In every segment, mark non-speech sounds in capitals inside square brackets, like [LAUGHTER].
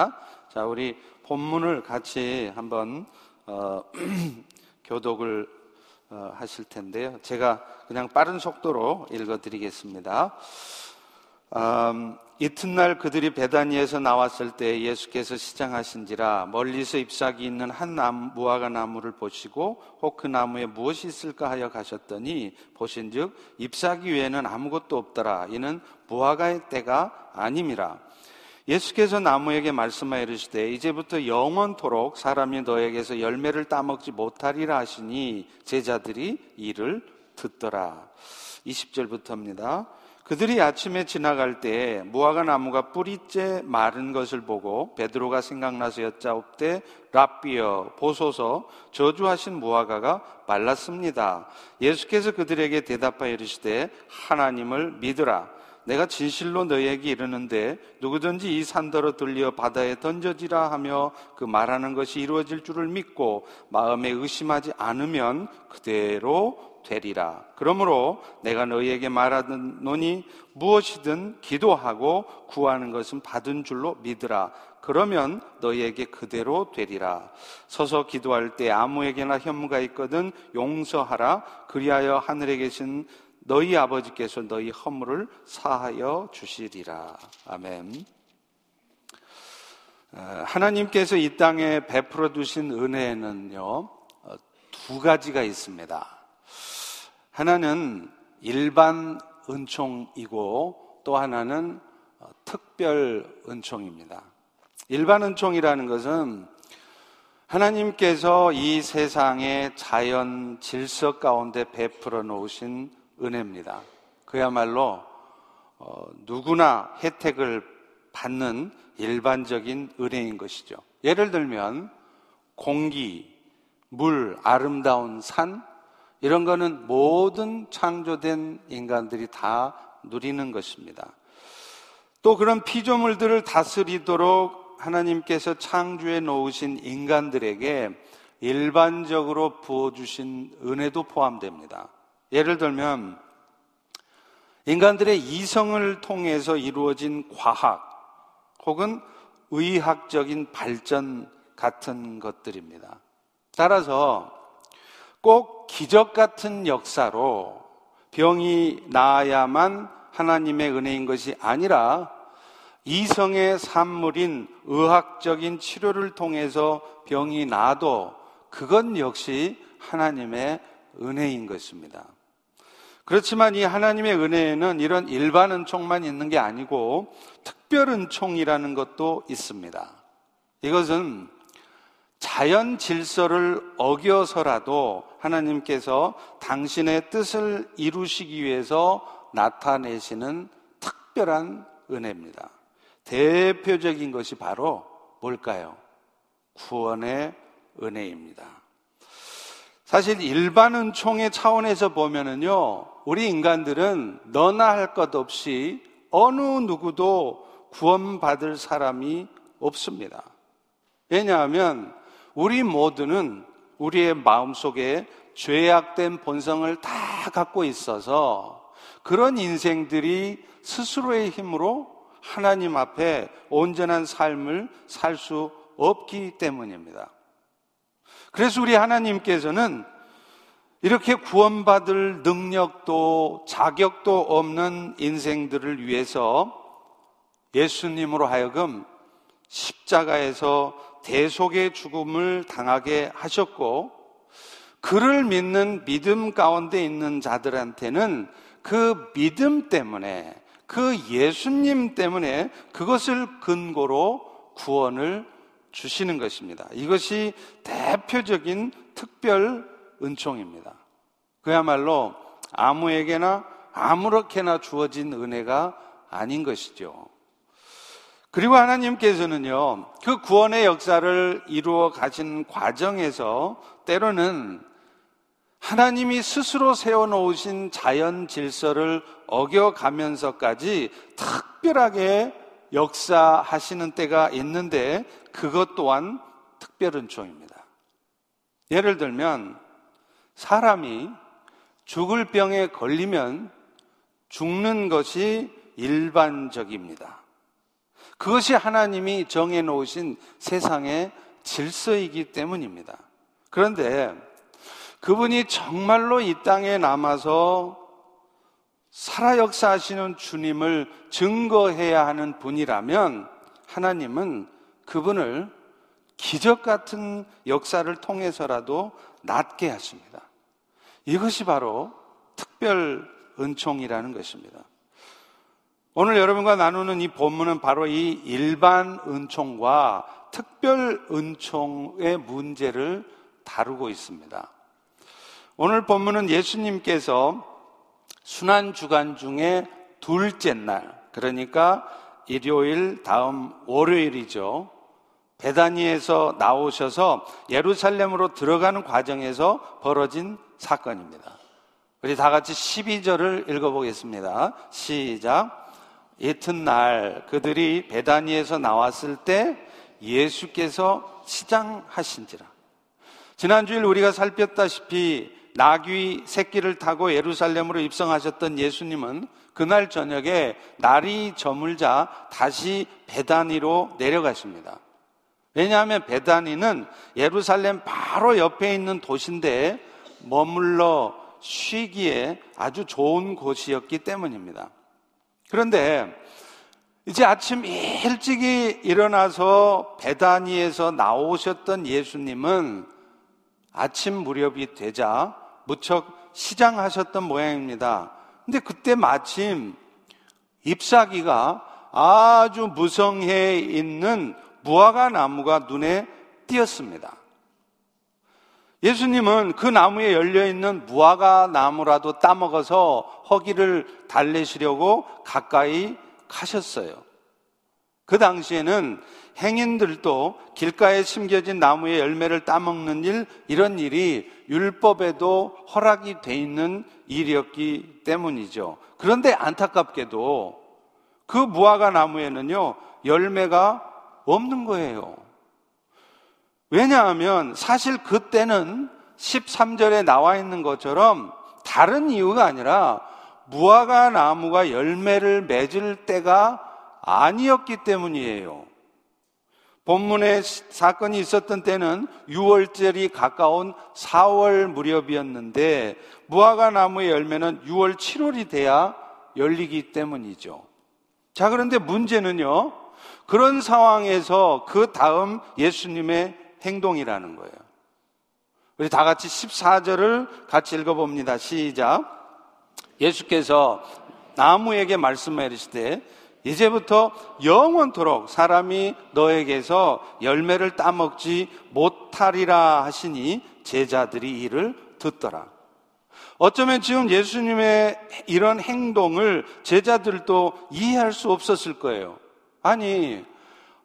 자, 우리 본문을 같이 한번 어, [CLEARS THROAT] 교독을 어, 하실 텐데요. 제가 그냥 빠른 속도로 읽어드리겠습니다. 음, 이튿날 그들이 베다니에서 나왔을 때 예수께서 시장하신지라 멀리서 잎사귀 있는 한 나무, 무화과 나무를 보시고 혹 그 나무에 무엇이 있을까 하여 가셨더니 보신즉 잎사귀 외에는 아무것도 없더라 이는 무화과의 때가 아님이라 예수께서 나무에게 말씀하여 이르시되 이제부터 영원토록 사람이 너에게서 열매를 따먹지 못하리라 하시니 제자들이 이를 듣더라 20절부터입니다 그들이 아침에 지나갈 때 무화과 나무가 뿌리째 마른 것을 보고 베드로가 생각나서 여짜옵되 랍비어 보소서 저주하신 무화과가 말랐습니다. 예수께서 그들에게 대답하여 이르시되 하나님을 믿으라. 내가 진실로 너희에게 이르는데 누구든지 이 산더러 들려 바다에 던져지라 하며 그 말하는 것이 이루어질 줄을 믿고 마음에 의심하지 않으면 그대로 되리라. 그러므로 내가 너희에게 말하노니 무엇이든 기도하고 구하는 것은 받은 줄로 믿으라. 그러면 너희에게 그대로 되리라. 서서 기도할 때 아무에게나 현무가 있거든 용서하라. 그리하여 하늘에 계신 너희 아버지께서 너희 허물을 사하여 주시리라. 아멘. 어, 하나님께서 이 땅에 베풀어 두신 은혜는요, 어, 두 가지가 있습니다. 하나는 일반 은총이고 또 하나는 어, 특별 은총입니다. 일반 은총이라는 것은 하나님께서 이 세상의 자연 질서 가운데 베풀어 놓으신 은혜입니다. 그야말로 어, 누구나 혜택을 받는 일반적인 은혜인 것이죠. 예를 들면 공기, 물, 아름다운 산, 이런 거는 모든 창조된 인간들이 다 누리는 것입니다. 또 그런 피조물들을 다스리도록 하나님께서 창조해 놓으신 인간들에게 일반적으로 부어주신 은혜도 포함됩니다. 예를 들면, 인간들의 이성을 통해서 이루어진 과학 혹은 의학적인 발전 같은 것들입니다. 따라서 꼭 기적 같은 역사로 병이 나아야만 하나님의 은혜인 것이 아니라 이성의 산물인 의학적인 치료를 통해서 병이 나도 그건 역시 하나님의 은혜인 것입니다. 그렇지만 이 하나님의 은혜에는 이런 일반 은총만 있는 게 아니고 특별 은총이라는 것도 있습니다. 이것은 자연 질서를 어겨서라도 하나님께서 당신의 뜻을 이루시기 위해서 나타내시는 특별한 은혜입니다. 대표적인 것이 바로 뭘까요? 구원의 은혜입니다. 사실 일반 은총의 차원에서 보면은요, 우리 인간들은 너나 할 것 없이 어느 누구도 구원받을 사람이 없습니다. 왜냐하면 우리 모두는 우리의 마음속에 죄악된 본성을 다 갖고 있어서 그런 인생들이 스스로의 힘으로 하나님 앞에 온전한 삶을 살 수 없기 때문입니다. 그래서 우리 하나님께서는 이렇게 구원받을 능력도 자격도 없는 인생들을 위해서 예수님으로 하여금 십자가에서 대속의 죽음을 당하게 하셨고 그를 믿는 믿음 가운데 있는 자들한테는 그 믿음 때문에 그 예수님 때문에 그것을 근거로 구원을 주시는 것입니다. 이것이 대표적인 특별 은총입니다. 그야말로 아무에게나 아무렇게나 주어진 은혜가 아닌 것이죠. 그리고 하나님께서는요, 그 구원의 역사를 이루어 가신 과정에서 때로는 하나님이 스스로 세워놓으신 자연 질서를 어겨가면서까지 특별하게 역사하시는 때가 있는데 그것 또한 특별 은총입니다. 예를 들면 사람이 죽을 병에 걸리면 죽는 것이 일반적입니다. 그것이 하나님이 정해 놓으신 세상의 질서이기 때문입니다. 그런데 그분이 정말로 이 땅에 남아서 살아 역사하시는 주님을 증거해야 하는 분이라면 하나님은 그분을 기적 같은 역사를 통해서라도 낫게 하십니다. 이것이 바로 특별 은총이라는 것입니다. 오늘 여러분과 나누는 이 본문은 바로 이 일반 은총과 특별 은총의 문제를 다루고 있습니다. 오늘 본문은 예수님께서 순환 주간 중에 둘째 날, 그러니까 일요일 다음 월요일이죠. 베다니에서 나오셔서 예루살렘으로 들어가는 과정에서 벌어진 사건입니다. 우리 다 같이 12절을 읽어보겠습니다. 시작. 이튿날 그들이 베다니에서 나왔을 때 예수께서 시장하신지라. 지난주일 우리가 살폈다시피 나귀 새끼를 타고 예루살렘으로 입성하셨던 예수님은 그날 저녁에 날이 저물자 다시 베다니로 내려가십니다. 왜냐하면 베다니는 예루살렘 바로 옆에 있는 도시인데 머물러 쉬기에 아주 좋은 곳이었기 때문입니다. 그런데 이제 아침 일찍이 일어나서 베다니에서 나오셨던 예수님은 아침 무렵이 되자 무척 시장하셨던 모양입니다. 근데 그때 마침 잎사귀가 아주 무성해 있는 무화과 나무가 눈에 띄었습니다. 예수님은 그 나무에 열려 있는 무화과 나무라도 따먹어서 허기를 달래시려고 가까이 가셨어요. 그 당시에는 행인들도 길가에 심겨진 나무의 열매를 따먹는 일, 이런 일이 율법에도 허락이 돼 있는 일이었기 때문이죠. 그런데 안타깝게도 그 무화과 나무에는요, 열매가 없는 거예요. 왜냐하면 사실 그때는 13절에 나와 있는 것처럼 다른 이유가 아니라 무화과 나무가 열매를 맺을 때가 아니었기 때문이에요. 본문에 사건이 있었던 때는 6월절이 가까운 4월 무렵이었는데 무화과 나무의 열매는 6월, 7월이 돼야 열리기 때문이죠. 자, 그런데 문제는요. 그런 상황에서 그 다음 예수님의 행동이라는 거예요. 우리 다 같이 14절을 같이 읽어봅니다. 시작. 예수께서 나무에게 말씀해 이르시되 이제부터 영원토록 사람이 너에게서 열매를 따먹지 못하리라 하시니 제자들이 이를 듣더라. 어쩌면 지금 예수님의 이런 행동을 제자들도 이해할 수 없었을 거예요. 아니,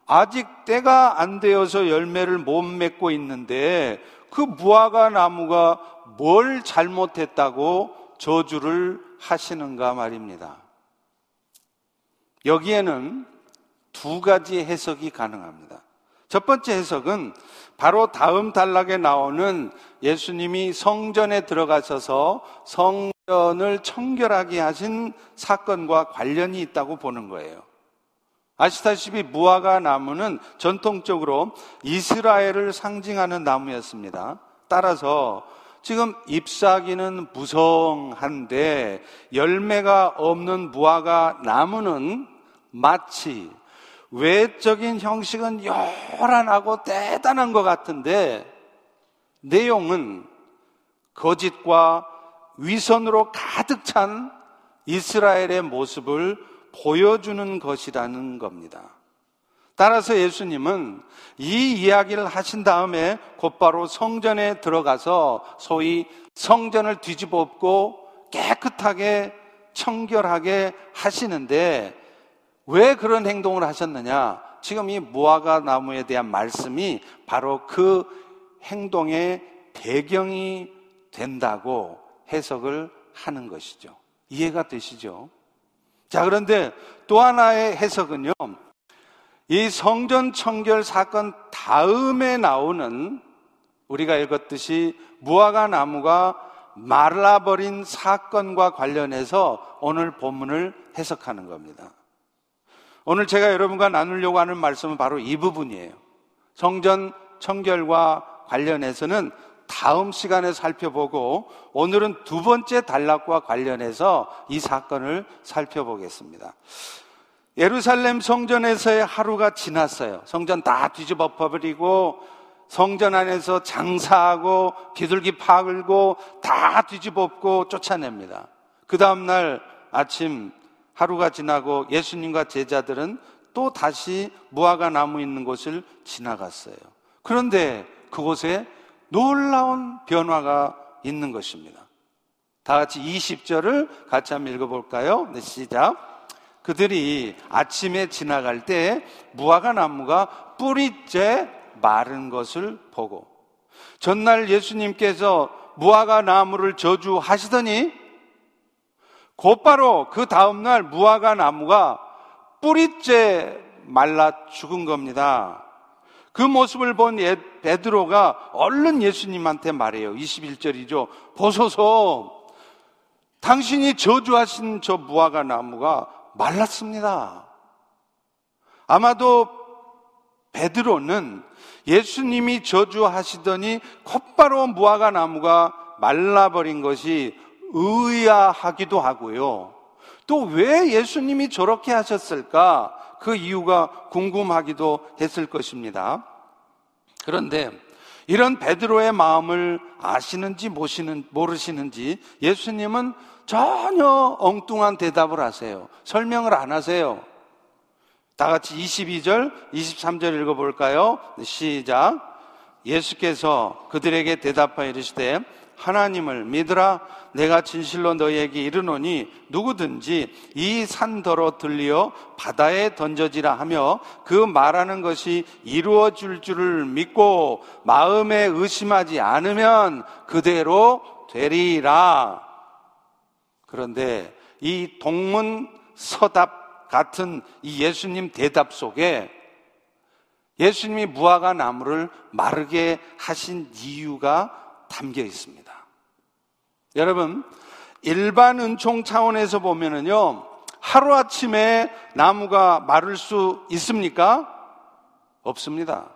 아직 때가 안 되어서 열매를 못 맺고 있는데 그 무화과 나무가 뭘 잘못했다고 저주를 하시는가 말입니다. 여기에는 두 가지 해석이 가능합니다. 첫 번째 해석은 바로 다음 단락에 나오는 예수님이 성전에 들어가셔서 성전을 청결하게 하신 사건과 관련이 있다고 보는 거예요. 아시다시피 무화과 나무는 전통적으로 이스라엘을 상징하는 나무였습니다. 따라서 지금 잎사귀는 무성한데 열매가 없는 무화과 나무는 마치 외적인 형식은 요란하고 대단한 것 같은데 내용은 거짓과 위선으로 가득 찬 이스라엘의 모습을 보여주는 것이라는 겁니다. 따라서 예수님은 이 이야기를 하신 다음에 곧바로 성전에 들어가서 소위 성전을 뒤집어 엎고 깨끗하게 청결하게 하시는데 왜 그런 행동을 하셨느냐? 지금 이 무화과 나무에 대한 말씀이 바로 그 행동의 배경이 된다고 해석을 하는 것이죠. 이해가 되시죠? 자, 그런데 또 하나의 해석은요. 이 성전 청결 사건 다음에 나오는 우리가 읽었듯이 무화과 나무가 말라버린 사건과 관련해서 오늘 본문을 해석하는 겁니다. 오늘 제가 여러분과 나누려고 하는 말씀은 바로 이 부분이에요. 성전 청결과 관련해서는 다음 시간에 살펴보고 오늘은 두 번째 단락과 관련해서 이 사건을 살펴보겠습니다. 예루살렘 성전에서의 하루가 지났어요. 성전 다 뒤집어 버리고 성전 안에서 장사하고 비둘기 파글고 다 뒤집어엎고 쫓아냅니다. 그 다음날 아침 하루가 지나고 예수님과 제자들은 또 다시 무화과 나무 있는 곳을 지나갔어요. 그런데 그곳에 놀라운 변화가 있는 것입니다. 다 같이 20절을 같이 한번 읽어볼까요? 네, 시작. 그들이 아침에 지나갈 때 무화과 나무가 뿌리째 마른 것을 보고 전날 예수님께서 무화과 나무를 저주하시더니 곧바로 그 다음날 무화과 나무가 뿌리째 말라 죽은 겁니다. 그 모습을 본 예, 베드로가 얼른 예수님한테 말해요. 21절이죠. 보소서 당신이 저주하신 저 무화과 나무가 말랐습니다. 아마도 베드로는 예수님이 저주하시더니 곧바로 무화과 나무가 말라버린 것이 의아하기도 하고요. 또 왜 예수님이 저렇게 하셨을까? 그 이유가 궁금하기도 했을 것입니다. 그런데 이런 베드로의 마음을 아시는지 모르시는지 예수님은 전혀 엉뚱한 대답을 하세요. 설명을 안 하세요. 다 같이 22절, 23절 읽어볼까요? 시작. 예수께서 그들에게 대답하여 이르시되 하나님을 믿으라 내가 진실로 너희에게 이르노니 누구든지 이 산더러 들리어 바다에 던져지라 하며 그 말하는 것이 이루어질 줄을 믿고 마음에 의심하지 않으면 그대로 되리라. 그런데 이 동문 서답 같은 이 예수님 대답 속에 예수님이 무화과 나무를 마르게 하신 이유가 담겨 있습니다. 여러분, 일반 은총 차원에서 보면은요, 하루아침에 나무가 마를 수 있습니까? 없습니다.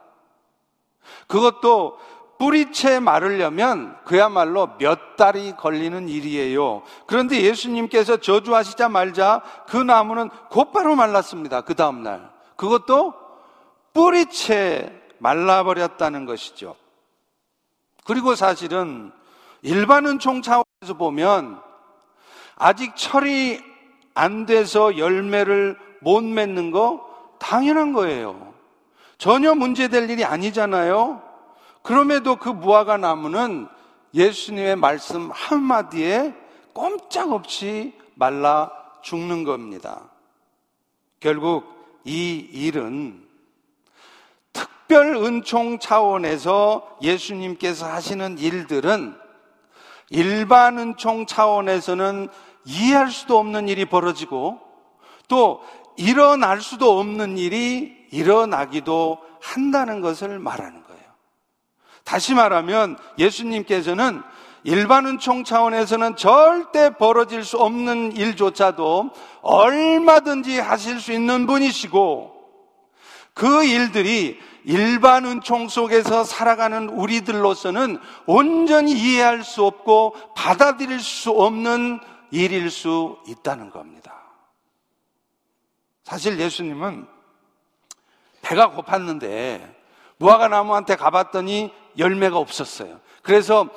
그것도 뿌리채 마르려면 그야말로 몇 달이 걸리는 일이에요. 그런데 예수님께서 저주하시자 말자 그 나무는 곧바로 말랐습니다. 그 다음날. 그것도 뿌리채 말라버렸다는 것이죠. 그리고 사실은 일반 은 총 차원에서 보면 아직 철이 안 돼서 열매를 못 맺는 거 당연한 거예요. 전혀 문제될 일이 아니잖아요. 그럼에도 그 무화과 나무는 예수님의 말씀 한마디에 꼼짝없이 말라 죽는 겁니다. 결국 이 일은 특별 은총 차원에서 예수님께서 하시는 일들은 일반 은총 차원에서는 이해할 수도 없는 일이 벌어지고 또 일어날 수도 없는 일이 일어나기도 한다는 것을 말하는 거예요. 다시 말하면 예수님께서는 일반 은총 차원에서는 절대 벌어질 수 없는 일조차도 얼마든지 하실 수 있는 분이시고 그 일들이 일반 은총 속에서 살아가는 우리들로서는 온전히 이해할 수 없고 받아들일 수 없는 일일 수 있다는 겁니다. 사실 예수님은 배가 고팠는데 무화과 나무한테 가봤더니 열매가 없었어요. 그래서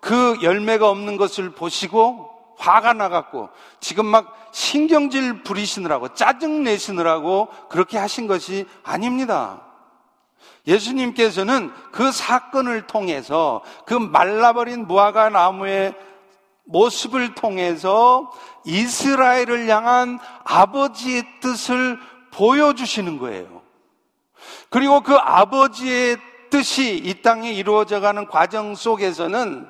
그 열매가 없는 것을 보시고 화가 나갖고 지금 막 신경질 부리시느라고 짜증 내시느라고 그렇게 하신 것이 아닙니다. 예수님께서는 그 사건을 통해서 그 말라버린 무화과 나무의 모습을 통해서 이스라엘을 향한 아버지의 뜻을 보여주시는 거예요. 그리고 그 아버지의 뜻이 이 땅에 이루어져가는 과정 속에서는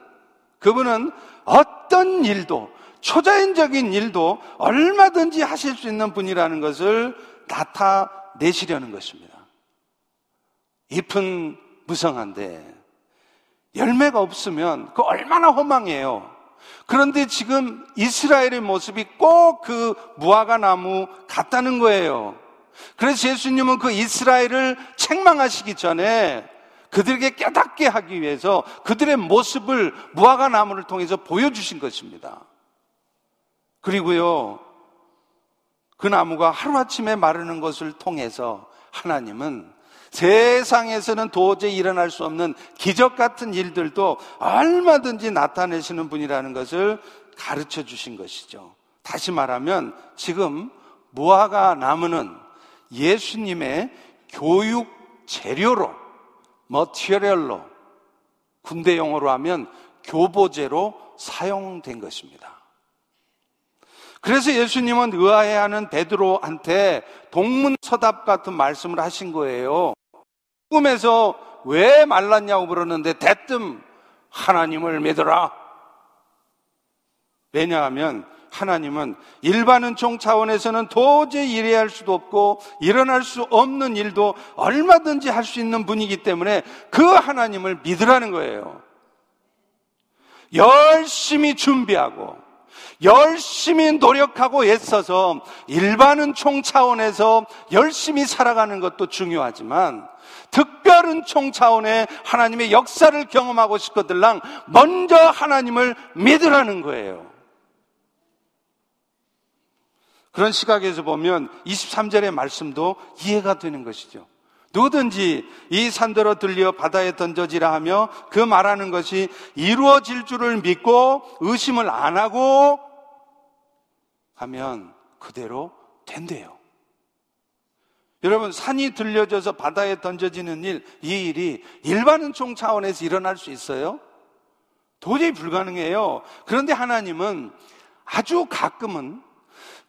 그분은 어떤 일도 초자연적인 일도 얼마든지 하실 수 있는 분이라는 것을 나타내시려는 것입니다. 잎은 무성한데 열매가 없으면 그 얼마나 허망해요. 그런데 지금 이스라엘의 모습이 꼭 그 무화과 나무 같다는 거예요. 그래서 예수님은 그 이스라엘을 책망하시기 전에 그들에게 깨닫게 하기 위해서 그들의 모습을 무화과 나무를 통해서 보여주신 것입니다. 그리고요, 그 나무가 하루아침에 마르는 것을 통해서 하나님은 세상에서는 도저히 일어날 수 없는 기적 같은 일들도 얼마든지 나타내시는 분이라는 것을 가르쳐 주신 것이죠. 다시 말하면 지금 무화과 나무는 예수님의 교육 재료로, 머티리얼로, 군대 용어로 하면 교보제로 사용된 것입니다. 그래서 예수님은 의아해하는 베드로한테 동문서답 같은 말씀을 하신 거예요. 꿈에서 왜 말랐냐고 물었는데 대뜸 하나님을 믿어라. 왜냐하면 하나님은 일반 은총 차원에서는 도저히 일해야 할 수도 없고 일어날 수 없는 일도 얼마든지 할 수 있는 분이기 때문에 그 하나님을 믿으라는 거예요. 열심히 준비하고 열심히 노력하고 애써서 일반 은 총 차원에서 열심히 살아가는 것도 중요하지만 특별한 총 차원의 하나님의 역사를 경험하고 싶거들랑 먼저 하나님을 믿으라는 거예요. 그런 시각에서 보면 23절의 말씀도 이해가 되는 것이죠. 누구든지 이 산더러 들려 바다에 던져지라 하며 그 말하는 것이 이루어질 줄을 믿고 의심을 안 하고 하면 그대로 된대요. 여러분, 산이 들려져서 바다에 던져지는 일, 이 일이 일반 은총 차원에서 일어날 수 있어요? 도저히 불가능해요. 그런데 하나님은 아주 가끔은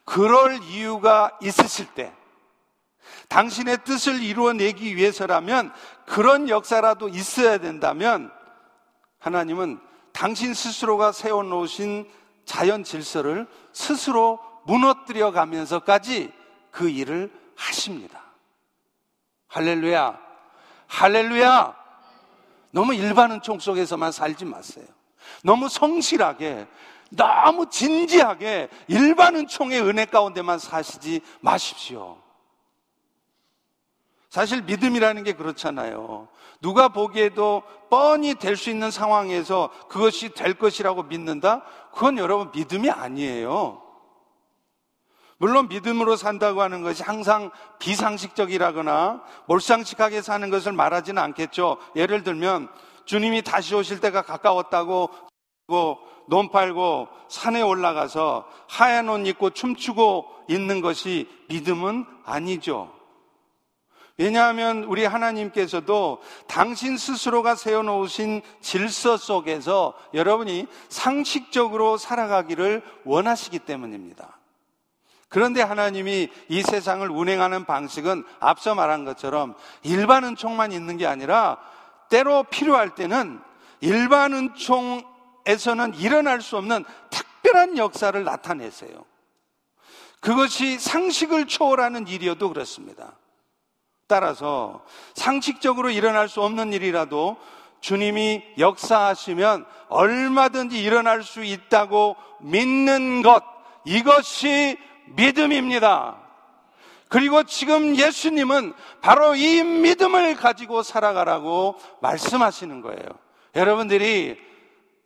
그럴 이유가 있으실 때, 당신의 뜻을 이루어내기 위해서라면 그런 역사라도 있어야 된다면 하나님은 당신 스스로가 세워놓으신 자연 질서를 스스로 무너뜨려 가면서까지 그 일을 하십니다. 할렐루야. 할렐루야. 너무 일반 은 총 속에서만 살지 마세요. 너무 성실하게, 너무 진지하게 일반 은 총의 은혜 가운데만 사시지 마십시오. 사실 믿음이라는 게 그렇잖아요. 누가 보기에도 뻔히 될 수 있는 상황에서 그것이 될 것이라고 믿는다? 그건 여러분 믿음이 아니에요. 물론 믿음으로 산다고 하는 것이 항상 비상식적이라거나 몰상식하게 사는 것을 말하지는 않겠죠. 예를 들면 주님이 다시 오실 때가 가까웠다고 논 팔고 산에 올라가서 하얀 옷 입고 춤추고 있는 것이 믿음은 아니죠. 왜냐하면 우리 하나님께서도 당신 스스로가 세워놓으신 질서 속에서 여러분이 상식적으로 살아가기를 원하시기 때문입니다. 그런데 하나님이 이 세상을 운행하는 방식은 앞서 말한 것처럼 일반 은총만 있는 게 아니라 때로 필요할 때는 일반 은총에서는 일어날 수 없는 특별한 역사를 나타내세요. 그것이 상식을 초월하는 일이어도 그렇습니다. 따라서 상식적으로 일어날 수 없는 일이라도 주님이 역사하시면 얼마든지 일어날 수 있다고 믿는 것, 이것이 믿음입니다. 그리고 지금 예수님은 바로 이 믿음을 가지고 살아가라고 말씀하시는 거예요. 여러분들이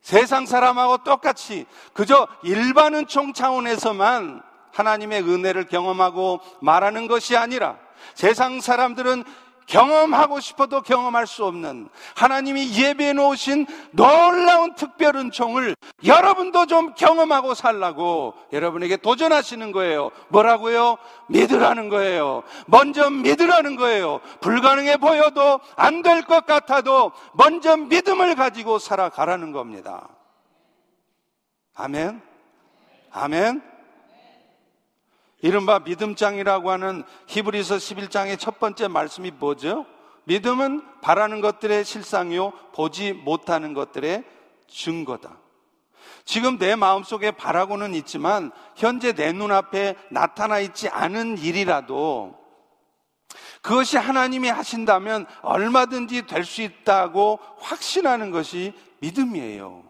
세상 사람하고 똑같이 그저 일반 은 총 차원에서만 하나님의 은혜를 경험하고 말하는 것이 아니라 세상 사람들은 경험하고 싶어도 경험할 수 없는 하나님이 예배해 놓으신 놀라운 특별 은총을 여러분도 좀 경험하고 살라고 여러분에게 도전하시는 거예요. 뭐라고요? 믿으라는 거예요. 먼저 믿으라는 거예요. 불가능해 보여도 안 될 것 같아도 먼저 믿음을 가지고 살아가라는 겁니다. 아멘. 아멘. 이른바 믿음장이라고 하는 히브리서 11장의 첫 번째 말씀이 뭐죠? 믿음은 바라는 것들의 실상이요, 보지 못하는 것들의 증거다. 지금 내 마음속에 바라고는 있지만, 현재 내 눈앞에 나타나 있지 않은 일이라도, 그것이 하나님이 하신다면 얼마든지 될 수 있다고 확신하는 것이 믿음이에요.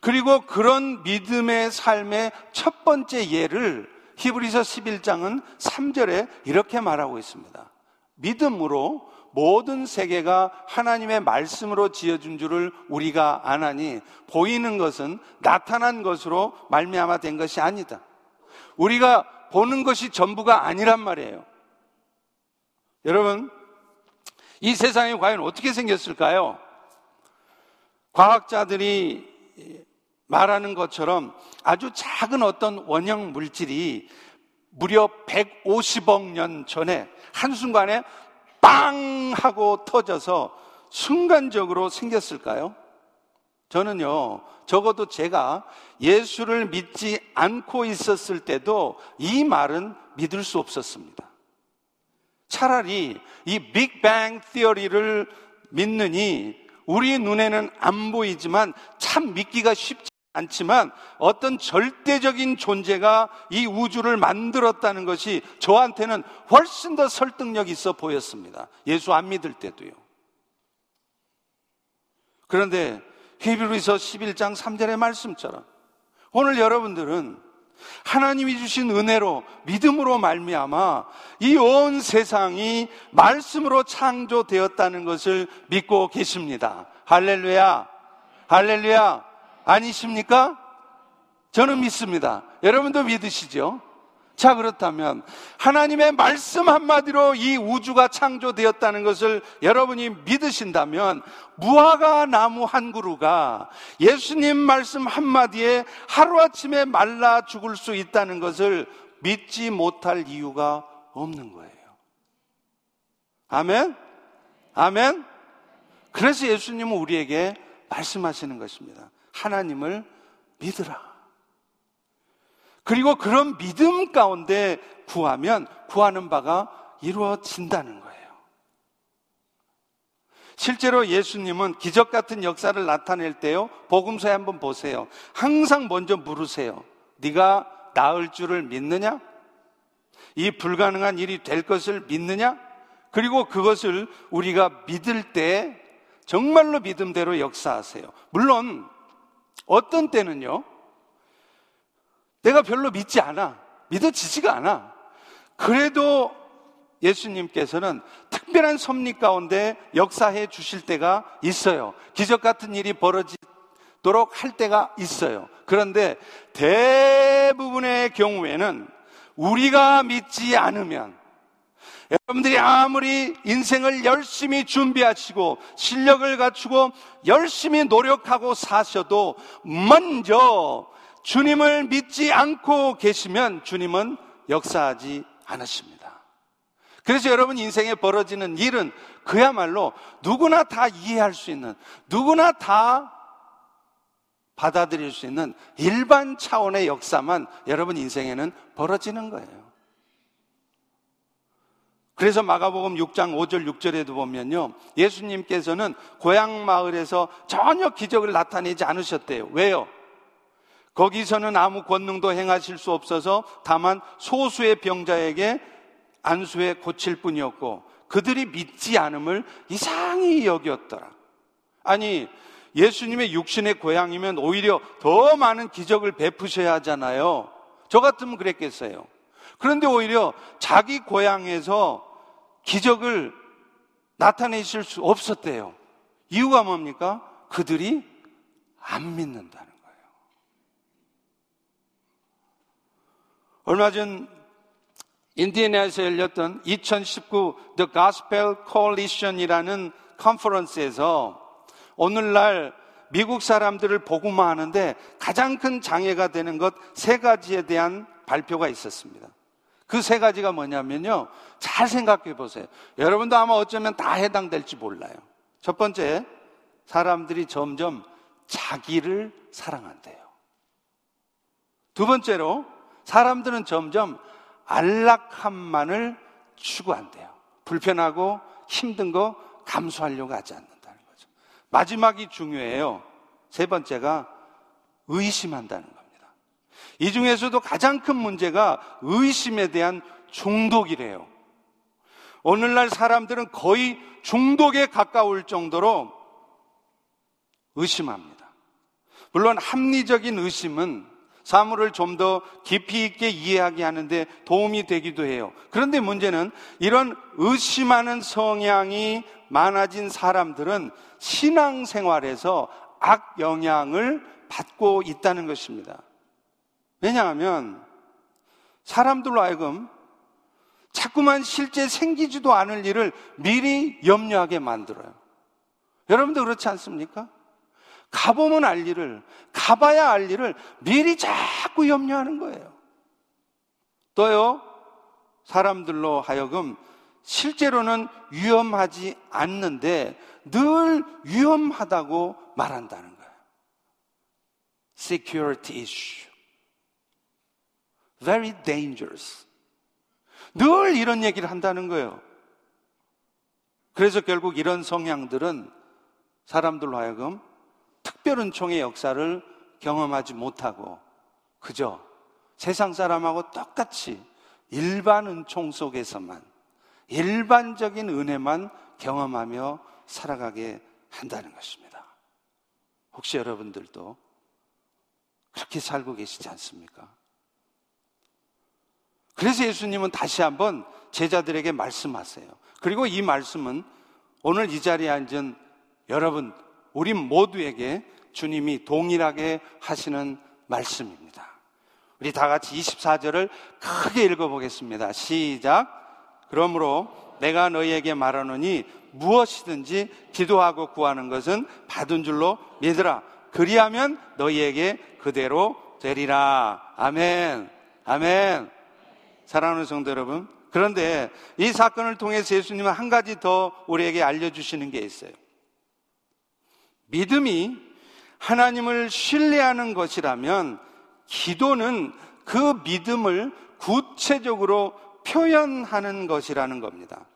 그리고 그런 믿음의 삶의 첫 번째 예를 히브리서 11장은 3절에 이렇게 말하고 있습니다. 믿음으로 모든 세계가 하나님의 말씀으로 지어준 줄을 우리가 아나니 보이는 것은 나타난 것으로 말미암아 된 것이 아니다. 우리가 보는 것이 전부가 아니란 말이에요. 여러분, 이 세상이 과연 어떻게 생겼을까요? 과학자들이 말하는 것처럼 아주 작은 어떤 원형 물질이 무려 150억 년 전에 한순간에 빵 하고 터져서 순간적으로 생겼을까요? 저는요, 적어도 제가 예수를 믿지 않고 있었을 때도 이 말은 믿을 수 없었습니다. 차라리 이 빅뱅 티어리를 믿느니 우리 눈에는 안 보이지만 참 믿기가 쉽지 않지만 어떤 절대적인 존재가 이 우주를 만들었다는 것이 저한테는 훨씬 더 설득력 있어 보였습니다. 예수 안 믿을 때도요. 그런데 히브리서 11장 3절의 말씀처럼 오늘 여러분들은 하나님이 주신 은혜로 믿음으로 말미암아 이 온 세상이 말씀으로 창조되었다는 것을 믿고 계십니다. 할렐루야. 할렐루야. 아니십니까? 저는 믿습니다. 여러분도 믿으시죠? 자, 그렇다면 하나님의 말씀 한마디로 이 우주가 창조되었다는 것을 여러분이 믿으신다면 무화과 나무 한 그루가 예수님 말씀 한마디에 하루아침에 말라 죽을 수 있다는 것을 믿지 못할 이유가 없는 거예요. 아멘? 아멘? 그래서 예수님은 우리에게 말씀하시는 것입니다. 하나님을 믿으라. 그리고 그런 믿음 가운데 구하면 구하는 바가 이루어진다는 거예요. 실제로 예수님은 기적 같은 역사를 나타낼 때요. 복음서에 한번 보세요. 항상 먼저 물으세요. 네가 나을 줄을 믿느냐? 이 불가능한 일이 될 것을 믿느냐? 그리고 그것을 우리가 믿을 때 정말로 믿음대로 역사하세요. 물론 어떤 때는요, 내가 별로 믿지 않아. 믿어지지가 않아. 그래도 예수님께서는 특별한 섭리 가운데 역사해 주실 때가 있어요. 기적 같은 일이 벌어지도록 할 때가 있어요. 그런데 대부분의 경우에는 우리가 믿지 않으면 여러분들이 아무리 인생을 열심히 준비하시고 실력을 갖추고 열심히 노력하고 사셔도 먼저 주님을 믿지 않고 계시면 주님은 역사하지 않으십니다. 그래서 여러분 인생에 벌어지는 일은 그야말로 누구나 다 이해할 수 있는, 누구나 다 받아들일 수 있는 일반 차원의 역사만 여러분 인생에는 벌어지는 거예요. 그래서 마가복음 6장 5절 6절에도 보면요. 예수님께서는 고향 마을에서 전혀 기적을 나타내지 않으셨대요. 왜요? 거기서는 아무 권능도 행하실 수 없어서 다만 소수의 병자에게 안수해 고칠 뿐이었고 그들이 믿지 않음을 이상히 여겼더라. 아니, 예수님의 육신의 고향이면 오히려 더 많은 기적을 베푸셔야 하잖아요. 저 같으면 그랬겠어요. 그런데 오히려 자기 고향에서 기적을 나타내실 수 없었대요. 이유가 뭡니까? 그들이 안 믿는다는 거예요. 얼마 전 인디애나에서 열렸던 2019 The Gospel Coalition이라는 컨퍼런스에서 오늘날 미국 사람들을 복음화하는데 가장 큰 장애가 되는 것 세 가지에 대한 발표가 있었습니다. 그 세 가지가 뭐냐면요. 잘 생각해 보세요. 여러분도 아마 어쩌면 다 해당될지 몰라요. 첫 번째, 사람들이 점점 자기를 사랑한대요. 두 번째로, 사람들은 점점 안락함만을 추구한대요. 불편하고 힘든 거 감수하려고 하지 않는다는 거죠. 마지막이 중요해요. 세 번째가 의심한다는 거예요. 이 중에서도 가장 큰 문제가 의심에 대한 중독이래요. 오늘날 사람들은 거의 중독에 가까울 정도로 의심합니다. 물론 합리적인 의심은 사물을 좀 더 깊이 있게 이해하게 하는데 도움이 되기도 해요. 그런데 문제는 이런 의심하는 성향이 많아진 사람들은 신앙생활에서 악 영향을 받고 있다는 것입니다. 왜냐하면 사람들로 하여금 자꾸만 실제 생기지도 않을 일을 미리 염려하게 만들어요. 여러분도 그렇지 않습니까? 가보면 알 일을, 가봐야 알 일을 미리 자꾸 염려하는 거예요. 또요, 사람들로 하여금 실제로는 위험하지 않는데 늘 위험하다고 말한다는 거예요. security issue. Very dangerous. 늘 이런 얘기를 한다는 거예요. 그래서 결국 이런 성향들은 사람들로 하여금 특별 은총의 역사를 경험하지 못하고 그저 세상 사람하고 똑같이 일반 은총 속에서만 일반적인 은혜만 경험하며 살아가게 한다는 것입니다. 혹시 여러분들도 그렇게 살고 계시지 않습니까? 그래서 예수님은 다시 한번 제자들에게 말씀하세요. 그리고 이 말씀은 오늘 이 자리에 앉은 여러분, 우리 모두에게 주님이 동일하게 하시는 말씀입니다. 우리 다 같이 24절을 크게 읽어보겠습니다. 시작. 그러므로 내가 너희에게 말하노니 무엇이든지 기도하고 구하는 것은 받은 줄로 믿으라. 그리하면 너희에게 그대로 되리라. 아멘. 아멘. 사랑하는 성도 여러분. 그런데 이 사건을 통해서 예수님은 한 가지 더 우리에게 알려주시는 게 있어요. 믿음이 하나님을 신뢰하는 것이라면 기도는 그 믿음을 구체적으로 표현하는 것이라는 겁니다.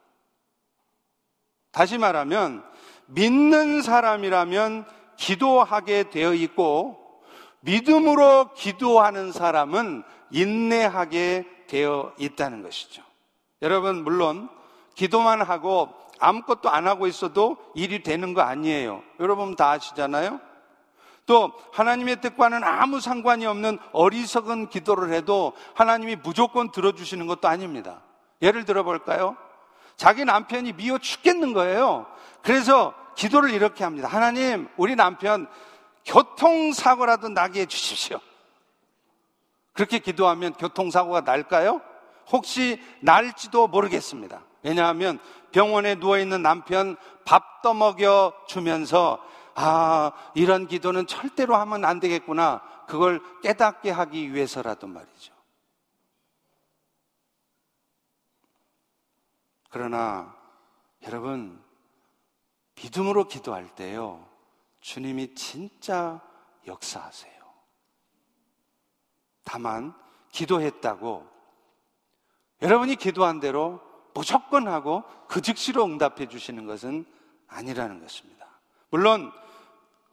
다시 말하면 믿는 사람이라면 기도하게 되어 있고 믿음으로 기도하는 사람은 인내하게 되어 있다는 것이죠. 여러분, 물론 기도만 하고 아무것도 안 하고 있어도 일이 되는 거 아니에요. 여러분 다 아시잖아요? 또 하나님의 뜻과는 아무 상관이 없는 어리석은 기도를 해도 하나님이 무조건 들어주시는 것도 아닙니다. 예를 들어 볼까요? 자기 남편이 미워 죽겠는 거예요. 그래서 기도를 이렇게 합니다. 하나님, 우리 남편 교통사고라도 나게 해주십시오. 그렇게 기도하면 교통사고가 날까요? 혹시 날지도 모르겠습니다. 왜냐하면 병원에 누워있는 남편 밥 떠먹여 주면서 아, 이런 기도는 절대로 하면 안 되겠구나. 그걸 깨닫게 하기 위해서라도 말이죠. 그러나 여러분, 믿음으로 기도할 때요, 주님이 진짜 역사하세요. 다만 기도했다고 여러분이 기도한 대로 무조건 하고 그 즉시로 응답해 주시는 것은 아니라는 것입니다. 물론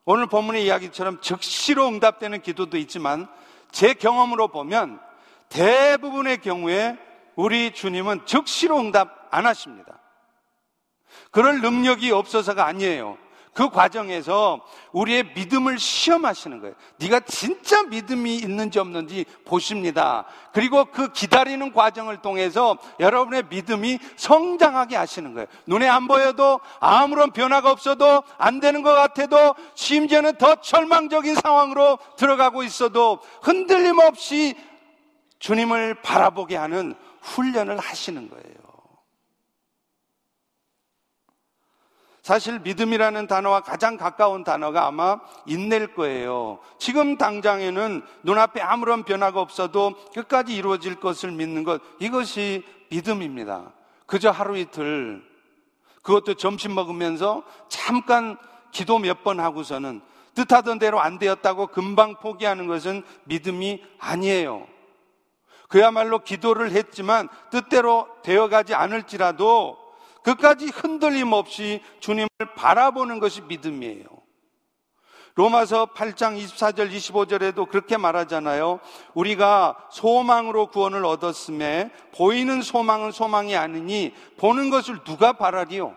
오늘 본문의 이야기처럼 즉시로 응답되는 기도도 있지만 제 경험으로 보면 대부분의 경우에 우리 주님은 즉시로 응답 안 하십니다. 그럴 능력이 없어서가 아니에요. 그 과정에서 우리의 믿음을 시험하시는 거예요. 네가 진짜 믿음이 있는지 없는지 보십니다. 그리고 그 기다리는 과정을 통해서 여러분의 믿음이 성장하게 하시는 거예요. 눈에 안 보여도 아무런 변화가 없어도 안 되는 것 같아도 심지어는 더 절망적인 상황으로 들어가고 있어도 흔들림 없이 주님을 바라보게 하는 훈련을 하시는 거예요. 사실 믿음이라는 단어와 가장 가까운 단어가 아마 인낼 거예요. 지금 당장에는 눈앞에 아무런 변화가 없어도 끝까지 이루어질 것을 믿는 것, 이것이 믿음입니다. 그저 하루 이틀, 그것도 점심 먹으면서 잠깐 기도 몇 번 하고서는 뜻하던 대로 안 되었다고 금방 포기하는 것은 믿음이 아니에요. 그야말로 기도를 했지만 뜻대로 되어가지 않을지라도 끝까지 흔들림 없이 주님을 바라보는 것이 믿음이에요. 로마서 8장 24절 25절에도 그렇게 말하잖아요. 우리가 소망으로 구원을 얻었음에 보이는 소망은 소망이 아니니 보는 것을 누가 바라리요?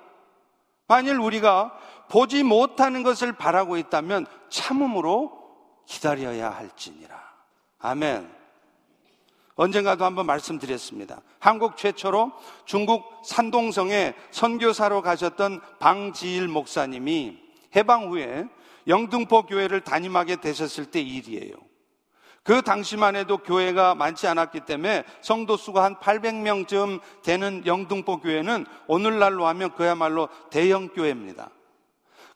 만일 우리가 보지 못하는 것을 바라고 있다면 참음으로 기다려야 할지니라. 아멘. 언젠가도 한번 말씀드렸습니다. 한국 최초로 중국 산동성에 선교사로 가셨던 방지일 목사님이 해방 후에 영등포 교회를 담임하게 되셨을 때 일이에요. 그 당시만 해도 교회가 많지 않았기 때문에 성도 수가 한 800명쯤 되는 영등포 교회는 오늘날로 하면 그야말로 대형 교회입니다.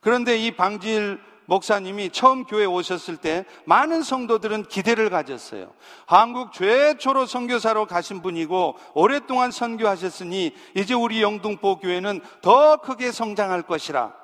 그런데 이 방질 목사님이 처음 교회 에 오셨을 때 많은 성도들은 기대를 가졌어요. 한국 최초로 선교사로 가신 분이고 오랫동안 선교하셨으니 이제 우리 영등포 교회는 더 크게 성장할 것이라.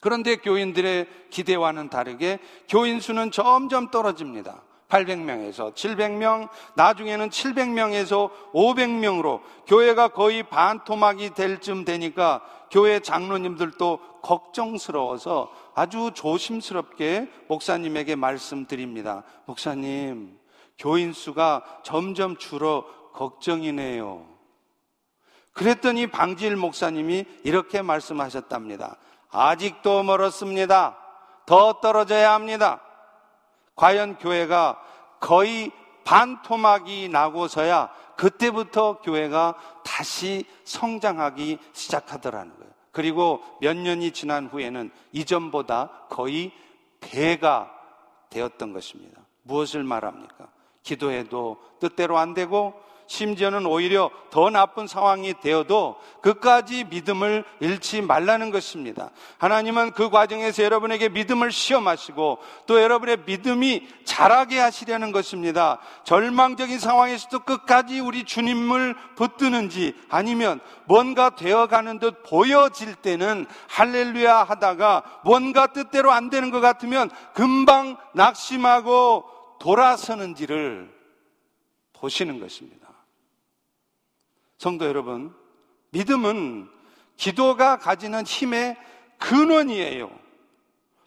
그런데 교인들의 기대와는 다르게 교인 수는 점점 떨어집니다. 800명에서 700명, 나중에는 700명에서 500명으로 교회가 거의 반토막이 될 쯤 되니까 교회 장로님들도 걱정스러워서 아주 조심스럽게 목사님에게 말씀드립니다. 목사님, 교인 수가 점점 줄어 걱정이네요. 그랬더니 방지일 목사님이 이렇게 말씀하셨답니다. 아직도 멀었습니다. 더 떨어져야 합니다. 과연 교회가 거의 반토막이 나고서야 그때부터 교회가 다시 성장하기 시작하더라는 거예요. 그리고 몇 년이 지난 후에는 이전보다 거의 배가 되었던 것입니다. 무엇을 말합니까? 기도해도 뜻대로 안 되고 심지어는 오히려 더 나쁜 상황이 되어도 그까지 믿음을 잃지 말라는 것입니다. 하나님은 그 과정에서 여러분에게 믿음을 시험하시고 또 여러분의 믿음이 자라게 하시려는 것입니다. 절망적인 상황에서도 끝까지 우리 주님을 붙드는지 아니면 뭔가 되어가는 듯 보여질 때는 할렐루야 하다가 뭔가 뜻대로 안 되는 것 같으면 금방 낙심하고 돌아서는지를 보시는 것입니다. 성도 여러분, 믿음은 기도가 가지는 힘의 근원이에요.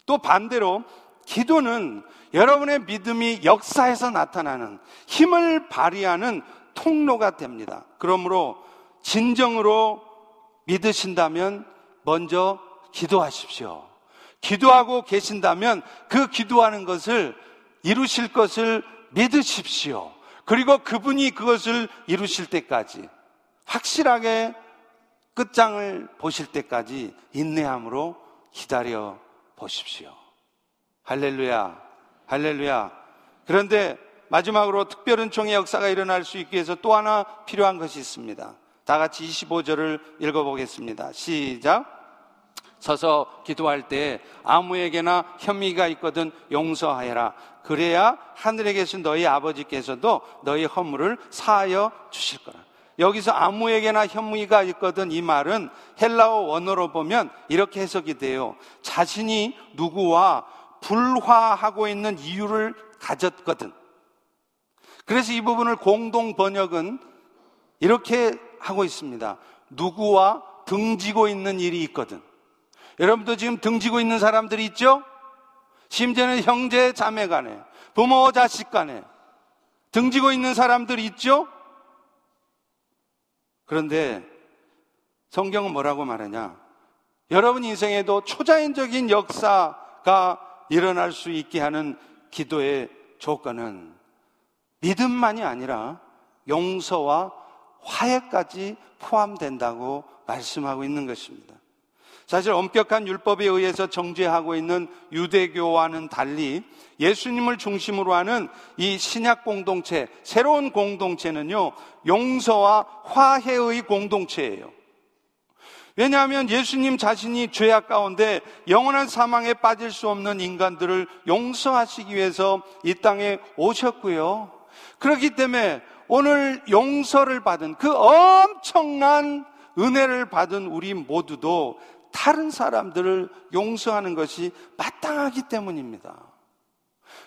또 반대로 기도는 여러분의 믿음이 역사에서 나타나는 힘을 발휘하는 통로가 됩니다. 그러므로 진정으로 믿으신다면 먼저 기도하십시오. 기도하고 계신다면 그 기도하는 것을 이루실 것을 믿으십시오. 그리고 그분이 그것을 이루실 때까지 확실하게 끝장을 보실 때까지 인내함으로 기다려 보십시오. 할렐루야, 할렐루야. 그런데 마지막으로 특별은 총의 역사가 일어날 수 있기 위해서 또 하나 필요한 것이 있습니다. 다 같이 25절을 읽어보겠습니다. 시작. 서서 기도할 때 아무에게나 혐의가 있거든 용서하여라. 그래야 하늘에 계신 너희 아버지께서도 너희 허물을 사하여 주실 거라. 여기서 아무에게나 혐의가 있거든 이 말은 헬라어 원어로 보면 이렇게 해석이 돼요. 자신이 누구와 불화하고 있는 이유를 가졌거든. 그래서 이 부분을 공동 번역은 이렇게 하고 있습니다. 누구와 등지고 있는 일이 있거든. 여러분도 지금 등지고 있는 사람들이 있죠? 심지어는 형제 자매 간에, 부모 자식 간에 등지고 있는 사람들이 있죠? 그런데 성경은 뭐라고 말하냐? 여러분 인생에도 초자연적인 역사가 일어날 수 있게 하는 기도의 조건은 믿음만이 아니라 용서와 화해까지 포함된다고 말씀하고 있는 것입니다. 사실 엄격한 율법에 의해서 정죄하고 있는 유대교와는 달리 예수님을 중심으로 하는 이 신약 공동체, 새로운 공동체는요, 용서와 화해의 공동체예요. 왜냐하면 예수님 자신이 죄악 가운데 영원한 사망에 빠질 수 없는 인간들을 용서하시기 위해서 이 땅에 오셨고요. 그렇기 때문에 오늘 용서를 받은 그 엄청난 은혜를 받은 우리 모두도 다른 사람들을 용서하는 것이 마땅하기 때문입니다.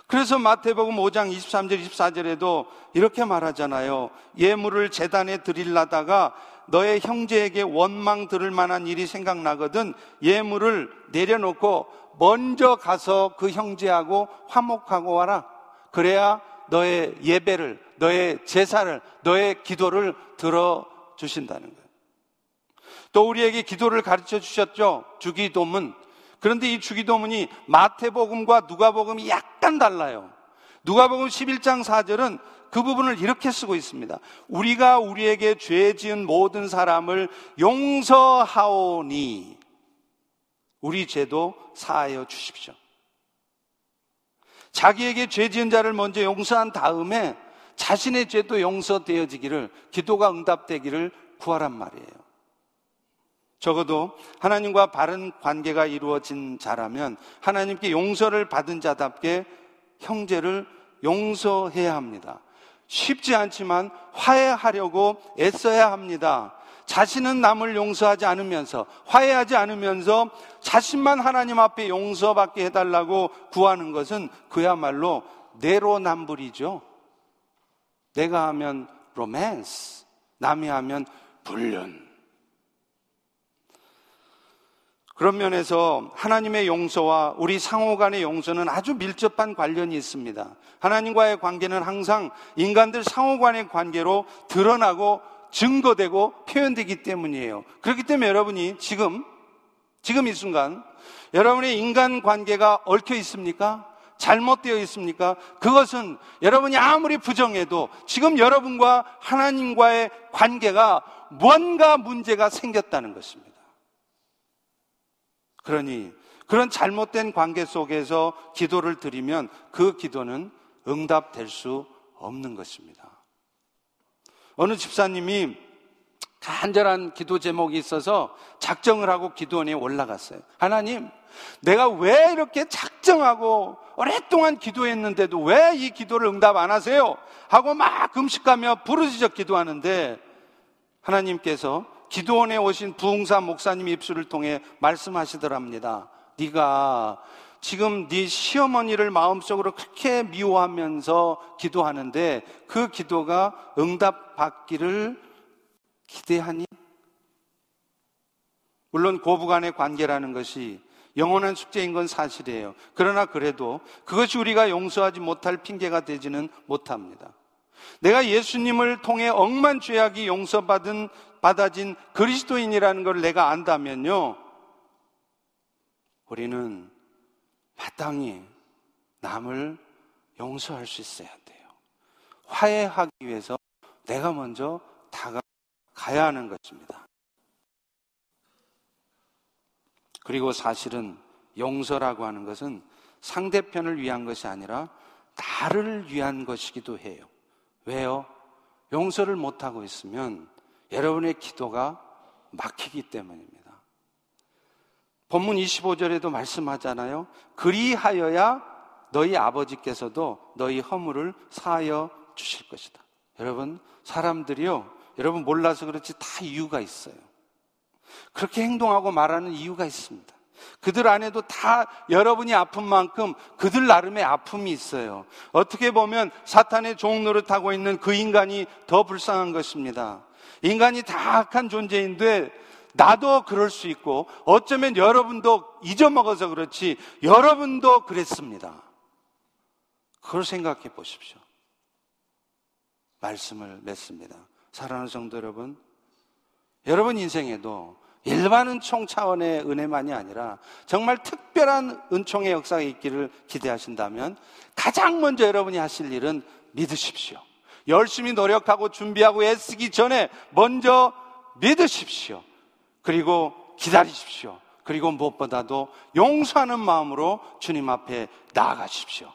그래서 마태복음 5장 23절 24절에도 이렇게 말하잖아요. 예물을 재단에 드릴라다가 너의 형제에게 원망 들을 만한 일이 생각나거든 예물을 내려놓고 먼저 가서 그 형제하고 화목하고 와라. 그래야 너의 예배를, 너의 제사를, 너의 기도를 들어 주신다는 거예요. 또 우리에게 기도를 가르쳐 주셨죠. 주기도문. 그런데 이 주기도문이 마태복음과 누가복음이 약간 달라요. 누가복음 11장 4절은 그 부분을 이렇게 쓰고 있습니다. 우리가 우리에게 죄 지은 모든 사람을 용서하오니 우리 죄도 사하여 주십시오. 자기에게 죄 지은 자를 먼저 용서한 다음에 자신의 죄도 용서되어지기를 기도가 응답되기를 구하란 말이에요. 적어도 하나님과 바른 관계가 이루어진 자라면 하나님께 용서를 받은 자답게 형제를 용서해야 합니다. 쉽지 않지만 화해하려고 애써야 합니다. 자신은 남을 용서하지 않으면서 화해하지 않으면서 자신만 하나님 앞에 용서받게 해달라고 구하는 것은 그야말로 내로남불이죠. 내가 하면 로맨스, 남이 하면 불륜. 그런 면에서 하나님의 용서와 우리 상호 간의 용서는 아주 밀접한 관련이 있습니다. 하나님과의 관계는 항상 인간들 상호 간의 관계로 드러나고 증거되고 표현되기 때문이에요. 그렇기 때문에 여러분이 지금, 지금 이 순간, 여러분의 인간 관계가 얽혀 있습니까? 잘못되어 있습니까? 그것은 여러분이 아무리 부정해도 지금 여러분과 하나님과의 관계가 뭔가 문제가 생겼다는 것입니다. 그러니 그런 잘못된 관계 속에서 기도를 드리면 그 기도는 응답될 수 없는 것입니다. 어느 집사님이 간절한 기도 제목이 있어서 작정을 하고 기도원에 올라갔어요. 하나님, 내가 왜 이렇게 작정하고 오랫동안 기도했는데도 왜 이 기도를 응답 안 하세요? 하고 막 금식하며 부르짖어 기도하는데 하나님께서 기도원에 오신 부흥사 목사님 입술을 통해 말씀하시더랍니다. 네가 지금 네 시어머니를 마음속으로 그렇게 미워하면서 기도하는데 그 기도가 응답받기를 기대하니? 물론 고부간의 관계라는 것이 영원한 숙제인 건 사실이에요. 그러나 그래도 그것이 우리가 용서하지 못할 핑계가 되지는 못합니다. 내가 예수님을 통해 억만 죄악이 용서받은 받아진 그리스도인이라는 걸 내가 안다면요. 우리는 마땅히 남을 용서할 수 있어야 돼요. 화해하기 위해서 내가 먼저 다가가야 하는 것입니다. 그리고 사실은 용서라고 하는 것은 상대편을 위한 것이 아니라 나를 위한 것이기도 해요. 왜요? 용서를 못하고 있으면 여러분의 기도가 막히기 때문입니다. 본문 25절에도 말씀하잖아요. 그리하여야 너희 아버지께서도 너희 허물을 사하여 주실 것이다. 여러분, 사람들이요. 여러분 몰라서 그렇지 다 이유가 있어요. 그렇게 행동하고 말하는 이유가 있습니다. 그들 안에도 다 여러분이 아픈 만큼 그들 나름의 아픔이 있어요. 어떻게 보면 사탄의 종 노릇하고 있는 그 인간이 더 불쌍한 것입니다. 인간이 다 악한 존재인데 나도 그럴 수 있고 어쩌면 여러분도 잊어먹어서 그렇지 여러분도 그랬습니다. 그걸 생각해 보십시오. 말씀을 맺습니다. 사랑하는 성도 여러분, 여러분 인생에도 일반 은총 차원의 은혜만이 아니라 정말 특별한 은총의 역사가 있기를 기대하신다면 가장 먼저 여러분이 하실 일은 믿으십시오. 열심히 노력하고 준비하고 애쓰기 전에 먼저 믿으십시오. 그리고 기다리십시오. 그리고 무엇보다도 용서하는 마음으로 주님 앞에 나아가십시오.